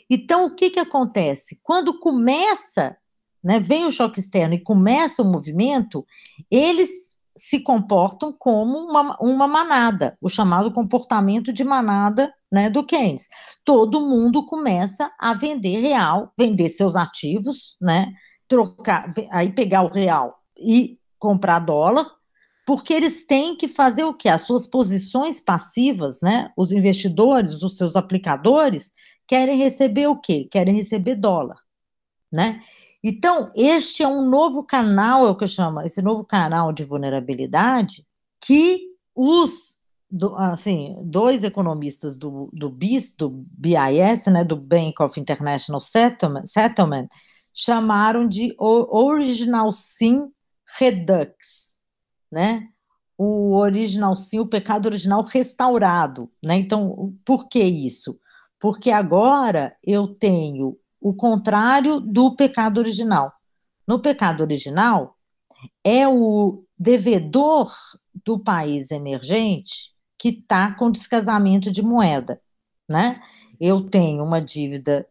Então, o que, que acontece? Quando começa, né, vem o choque externo e começa o movimento, eles se comportam como uma, uma manada, o chamado comportamento de manada né, do Keynes. Todo mundo começa a vender real, vender seus ativos, né, trocar, aí pegar o real e comprar dólar, porque eles têm que fazer o que? As suas posições passivas, né? Os investidores, os seus aplicadores, querem receber o quê? Querem receber dólar, né? Então, este é um novo canal, é o que eu chamo, esse novo canal de vulnerabilidade, que os do, assim, dois economistas do, do BIS, do BIS, né, do Bank of International Settlement, Settlement chamaram de Original Sin Redux, né? O original sim, o pecado original restaurado, né? Então, por que isso? Porque agora eu tenho o contrário do pecado original. No pecado original, é o devedor do país emergente que está com descasamento de moeda, né? Eu tenho uma dívida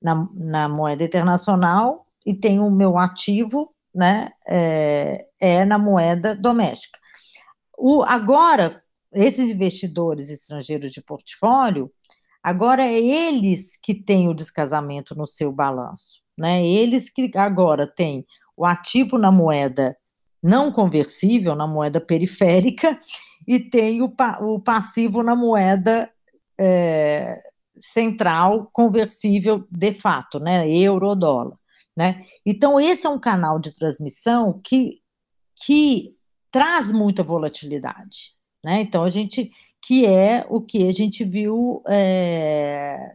na, na moeda internacional e tenho o meu ativo, né? É, é na moeda doméstica. O, agora, esses investidores estrangeiros de portfólio, agora é eles que têm o descasamento no seu balanço, né? Eles que agora têm o ativo na moeda não conversível, na moeda periférica, e tem o, o passivo na moeda é, central conversível de fato, né? Euro, dólar. Né? Então, esse é um canal de transmissão que, que traz muita volatilidade. Né? Então, a gente, que é o que a gente viu é,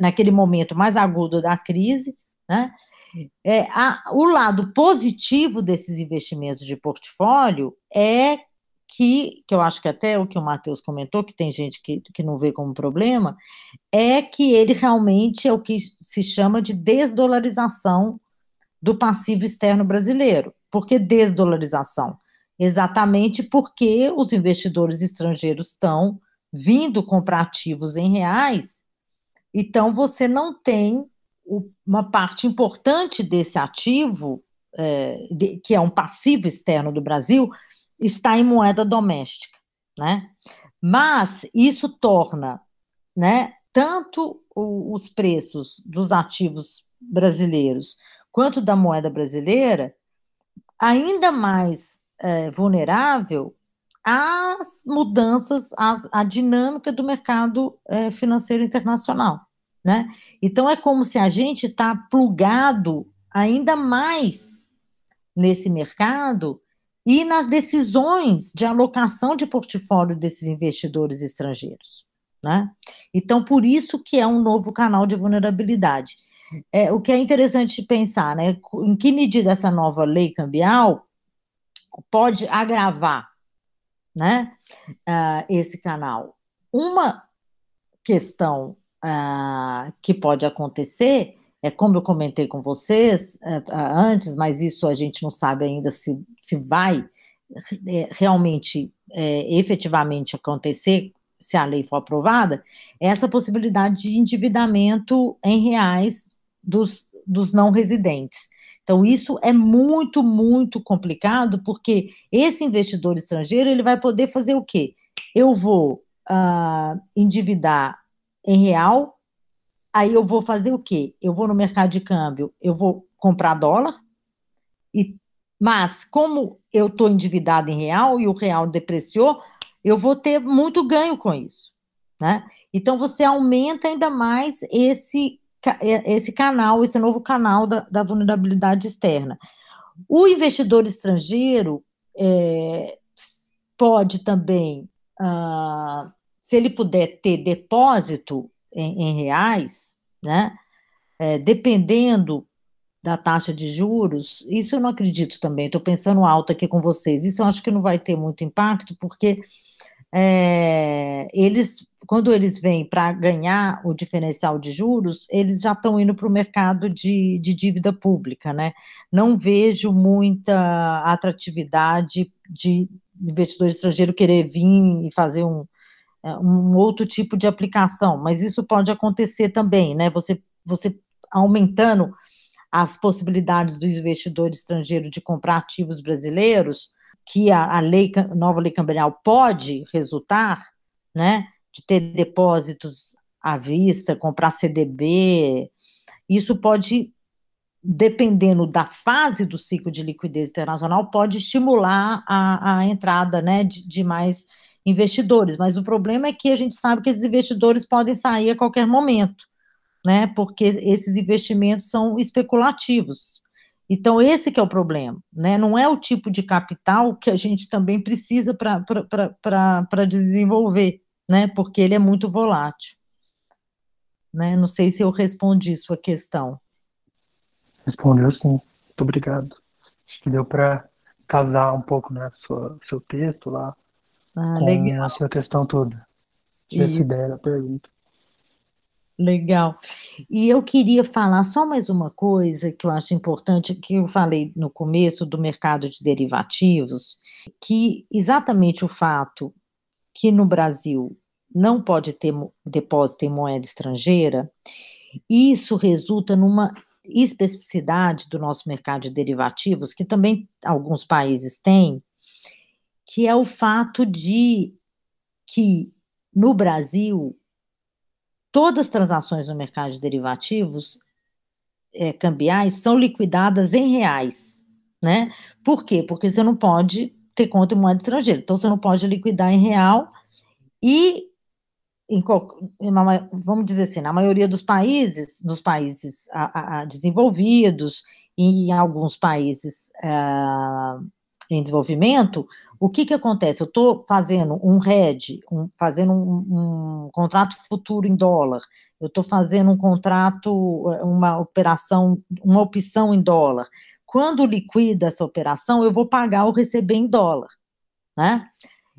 naquele momento mais agudo da crise, né? É, a, o lado positivo desses investimentos de portfólio é que, que eu acho que até o que o Matheus comentou, que tem gente que, que não vê como problema, é que ele realmente é o que se chama de desdolarização do passivo externo brasileiro. Por que desdolarização? Exatamente porque os investidores estrangeiros estão vindo comprar ativos em reais, então você não tem uma parte importante desse ativo, é, de, que é um passivo externo do Brasil, está em moeda doméstica, né? Mas isso torna, né, tanto o, os preços dos ativos brasileiros quanto da moeda brasileira ainda mais é, vulnerável às mudanças, às, à dinâmica do mercado é, financeiro internacional, né? Então é como se a gente está plugado ainda mais nesse mercado e nas decisões de alocação de portfólio desses investidores estrangeiros. Né? Então, por isso que é um novo canal de vulnerabilidade. É, o que é interessante pensar, né? Em que medida essa nova lei cambial pode agravar, né? Uh, esse canal. Uma questão uh, que pode acontecer é como eu comentei com vocês é, antes, mas isso a gente não sabe ainda se, se vai é, realmente, é, efetivamente acontecer, se a lei for aprovada, é essa possibilidade de endividamento em reais dos, dos não residentes. Então, isso é muito, muito complicado, porque esse investidor estrangeiro ele vai poder fazer o quê? Eu vou uh, endividar em real Aí eu vou fazer o quê? Eu vou no mercado de câmbio, eu vou comprar dólar, e, mas como eu estou endividado em real e o real depreciou, eu vou ter muito ganho com isso. Né? Então você aumenta ainda mais esse, é, esse canal, esse novo canal da, da vulnerabilidade externa. O investidor estrangeiro é, pode também, ah, se ele puder ter depósito em, em reais, né? É, dependendo da taxa de juros, isso eu não acredito também, estou pensando alto aqui com vocês, isso eu acho que não vai ter muito impacto, porque é, eles, quando eles vêm para ganhar o diferencial de juros, eles já estão indo para o mercado de, de dívida pública, né? Não vejo muita atratividade de investidor estrangeiro querer vir e fazer um, um outro tipo de aplicação, mas isso pode acontecer também, né? Você, você aumentando as possibilidades do investidor estrangeiro de comprar ativos brasileiros, que a, a lei, nova lei cambial pode resultar, né? De ter depósitos à vista, comprar CDB, isso pode, dependendo da fase do ciclo de liquidez internacional, pode estimular a, a entrada, né, de, de mais investidores, mas o problema é que a gente sabe que esses investidores podem sair a qualquer momento, né? Porque esses investimentos são especulativos. Então, esse que é o problema, né? Não é o tipo de capital que a gente também precisa para desenvolver, né? Porque ele é muito volátil. Né? Não sei se eu respondi sua questão. Respondeu sim. Muito obrigado. Acho que deu para casar um pouco, né, sua, seu texto lá ah, com legal. a sua questão toda. Essa ideia da pergunta. Legal. E eu queria falar só mais uma coisa que eu acho importante, que eu falei no começo do mercado de derivativos, que exatamente o fato que no Brasil não pode ter depósito em moeda estrangeira, isso resulta numa especificidade do nosso mercado de derivativos, que também alguns países têm, que é o fato de que no Brasil todas as transações no mercado de derivativos é, cambiais são liquidadas em reais, né? Por quê? Porque você não pode ter conta em moeda estrangeira, então você não pode liquidar em real e em, vamos dizer assim, na maioria dos países, nos países a, a, desenvolvidos e em alguns países uh, em desenvolvimento, o que que acontece? Eu estou fazendo um hedge, um, fazendo um, um, contrato futuro em dólar, eu estou fazendo um contrato, uma operação, uma opção em dólar. Quando liquida essa operação, eu vou pagar ou receber em dólar, né?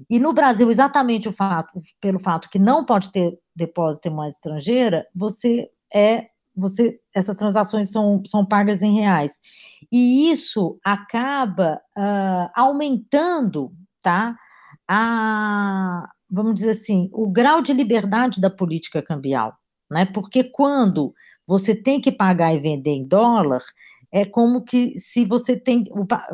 E no Brasil, exatamente o fato, pelo fato que não pode ter depósito em moeda estrangeira, você é você, essas transações são, são pagas em reais. E isso acaba uh, aumentando, tá? A, vamos dizer assim, o grau de liberdade da política cambial, né? Porque quando você tem que pagar e vender em dólar, é como que se você tem,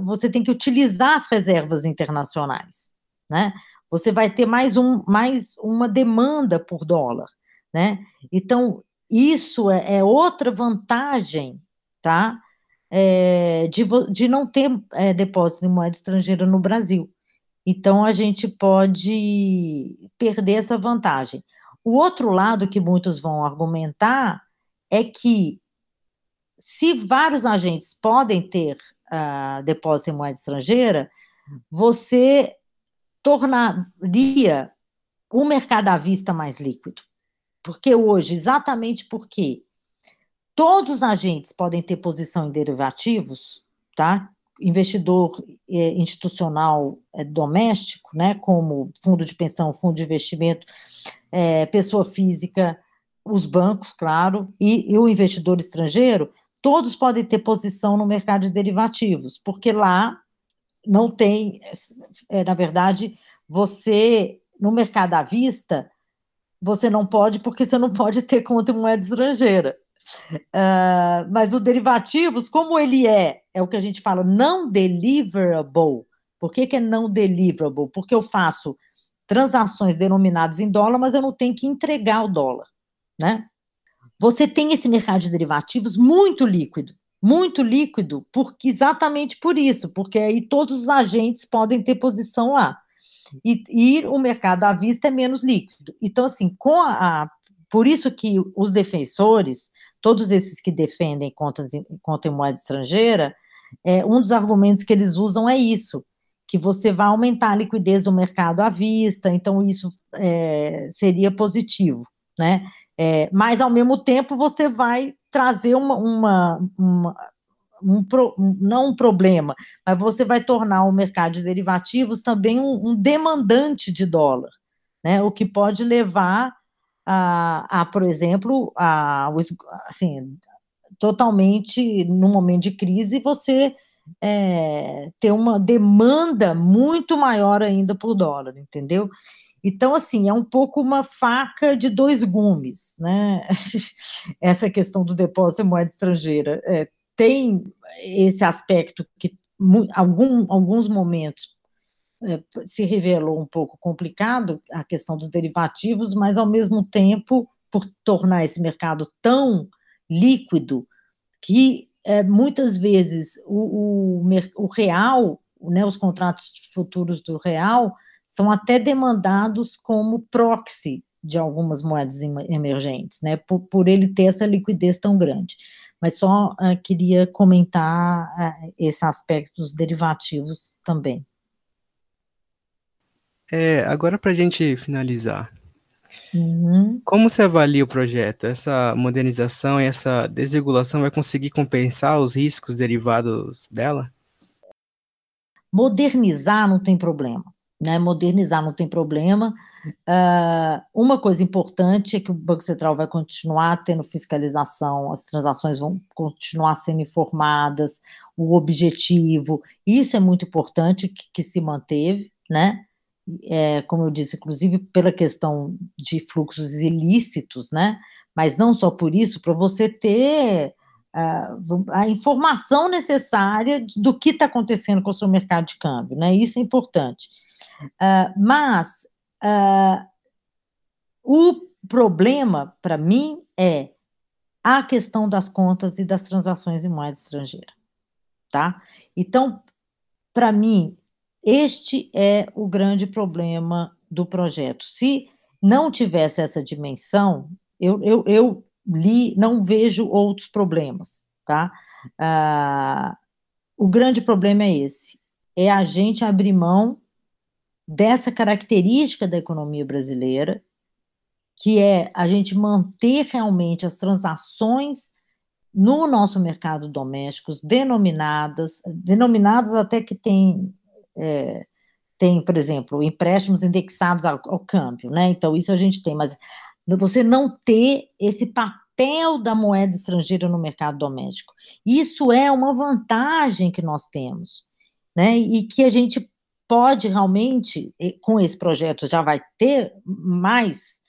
você tem que utilizar as reservas internacionais, né? Você vai ter mais, um, mais uma demanda por dólar, né? Então, isso é, é outra vantagem, tá? É, de, de não ter é, depósito em moeda estrangeira no Brasil. Então, a gente pode perder essa vantagem. O outro lado que muitos vão argumentar é que, se vários agentes podem ter uh, depósito em moeda estrangeira, você tornaria o mercado à vista mais líquido. Porque hoje, exatamente porque todos os agentes podem ter posição em derivativos, tá? Investidor é, institucional é, doméstico, né? Como fundo de pensão, fundo de investimento, é, pessoa física, os bancos, claro, e, e o investidor estrangeiro, todos podem ter posição no mercado de derivativos, porque lá não tem, é, na verdade, você, no mercado à vista, você não pode, porque você não pode ter conta em moeda estrangeira. Uh, mas o derivativos, como ele é, é o que a gente fala, não deliverable. Por que, que é não deliverable? Porque eu faço transações denominadas em dólar, mas eu não tenho que entregar o dólar, né? Você tem esse mercado de derivativos muito líquido, muito líquido, porque exatamente por isso, porque aí todos os agentes podem ter posição lá e, e o mercado à vista é menos líquido. Então, assim, com a, a por isso que os defensores, todos esses que defendem contas em, conta em moeda estrangeira, é, um dos argumentos que eles usam é isso, que você vai aumentar a liquidez do mercado à vista, então isso é, seria positivo, né? É, mas, ao mesmo tempo, você vai trazer uma, uma, uma um pro, não um problema, mas você vai tornar o mercado de derivativos também um, um demandante de dólar, né? O que pode levar a, a por exemplo, a, assim, totalmente no momento de crise você é, ter uma demanda muito maior ainda por dólar, entendeu? Então, assim, é um pouco uma faca de dois gumes, né? [laughs] Essa questão do depósito em moeda estrangeira. É, tem esse aspecto que algum, alguns momentos é, se revelou um pouco complicado, a questão dos derivativos, mas ao mesmo tempo, por tornar esse mercado tão líquido, que é, muitas vezes o, o, o real, né, os contratos futuros do real, são até demandados como proxy de algumas moedas emergentes, né, por, por ele ter essa liquidez tão grande. Mas só uh, queria comentar uh, esses aspectos derivativos também. É, agora para a gente finalizar, uhum. como você avalia o projeto? Essa modernização e essa desregulação vai conseguir compensar os riscos derivados dela? Modernizar não tem problema né, modernizar não tem problema. Uh, uma coisa importante é que o Banco Central vai continuar tendo fiscalização, as transações vão continuar sendo informadas, o objetivo, isso é muito importante que, que se manteve, né? É, como eu disse, inclusive pela questão de fluxos ilícitos, né? Mas não só por isso, para você ter uh, a informação necessária do que está acontecendo com o seu mercado de câmbio, né? Isso é importante. Uh, mas uh, o problema, para mim, é a questão das contas e das transações em moeda estrangeira, tá? Então, para mim, este é o grande problema do projeto. Se não tivesse essa dimensão, eu, eu, eu li, não vejo outros problemas, tá? Uh, o grande problema é esse, é a gente abrir mão dessa característica da economia brasileira, que é a gente manter realmente as transações no nosso mercado doméstico denominadas, denominadas até que tem, é, tem, por exemplo, empréstimos indexados ao, ao câmbio, né? Então, isso a gente tem, mas você não ter esse papel da moeda estrangeira no mercado doméstico. Isso é uma vantagem que nós temos, né? E que a gente pode realmente, com esse projeto, já vai ter mais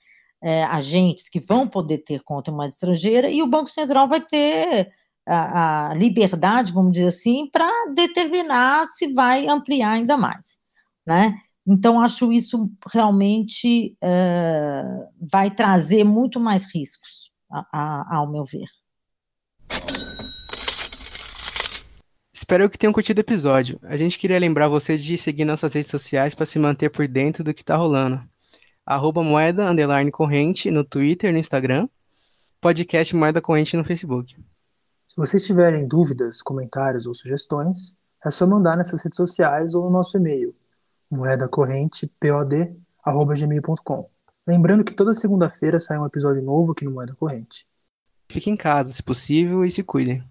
é, agentes que vão poder ter conta em moeda estrangeira e o Banco Central vai ter a, a liberdade, vamos dizer assim, para determinar se vai ampliar ainda mais, né? Então, acho isso realmente é, vai trazer muito mais riscos, a, a, ao meu ver. Espero que tenham curtido o episódio. A gente queria lembrar você de seguir nossas redes sociais para se manter por dentro do que está rolando. Arroba moeda underline corrente no Twitter e no Instagram. Podcast Moeda Corrente no Facebook. Se vocês tiverem dúvidas, comentários ou sugestões, é só mandar nessas redes sociais ou no nosso e-mail, moedacorrentepod.gmail.com. Lembrando que toda segunda-feira sai um episódio novo aqui no Moeda Corrente. Fique em casa, se possível, e se cuidem.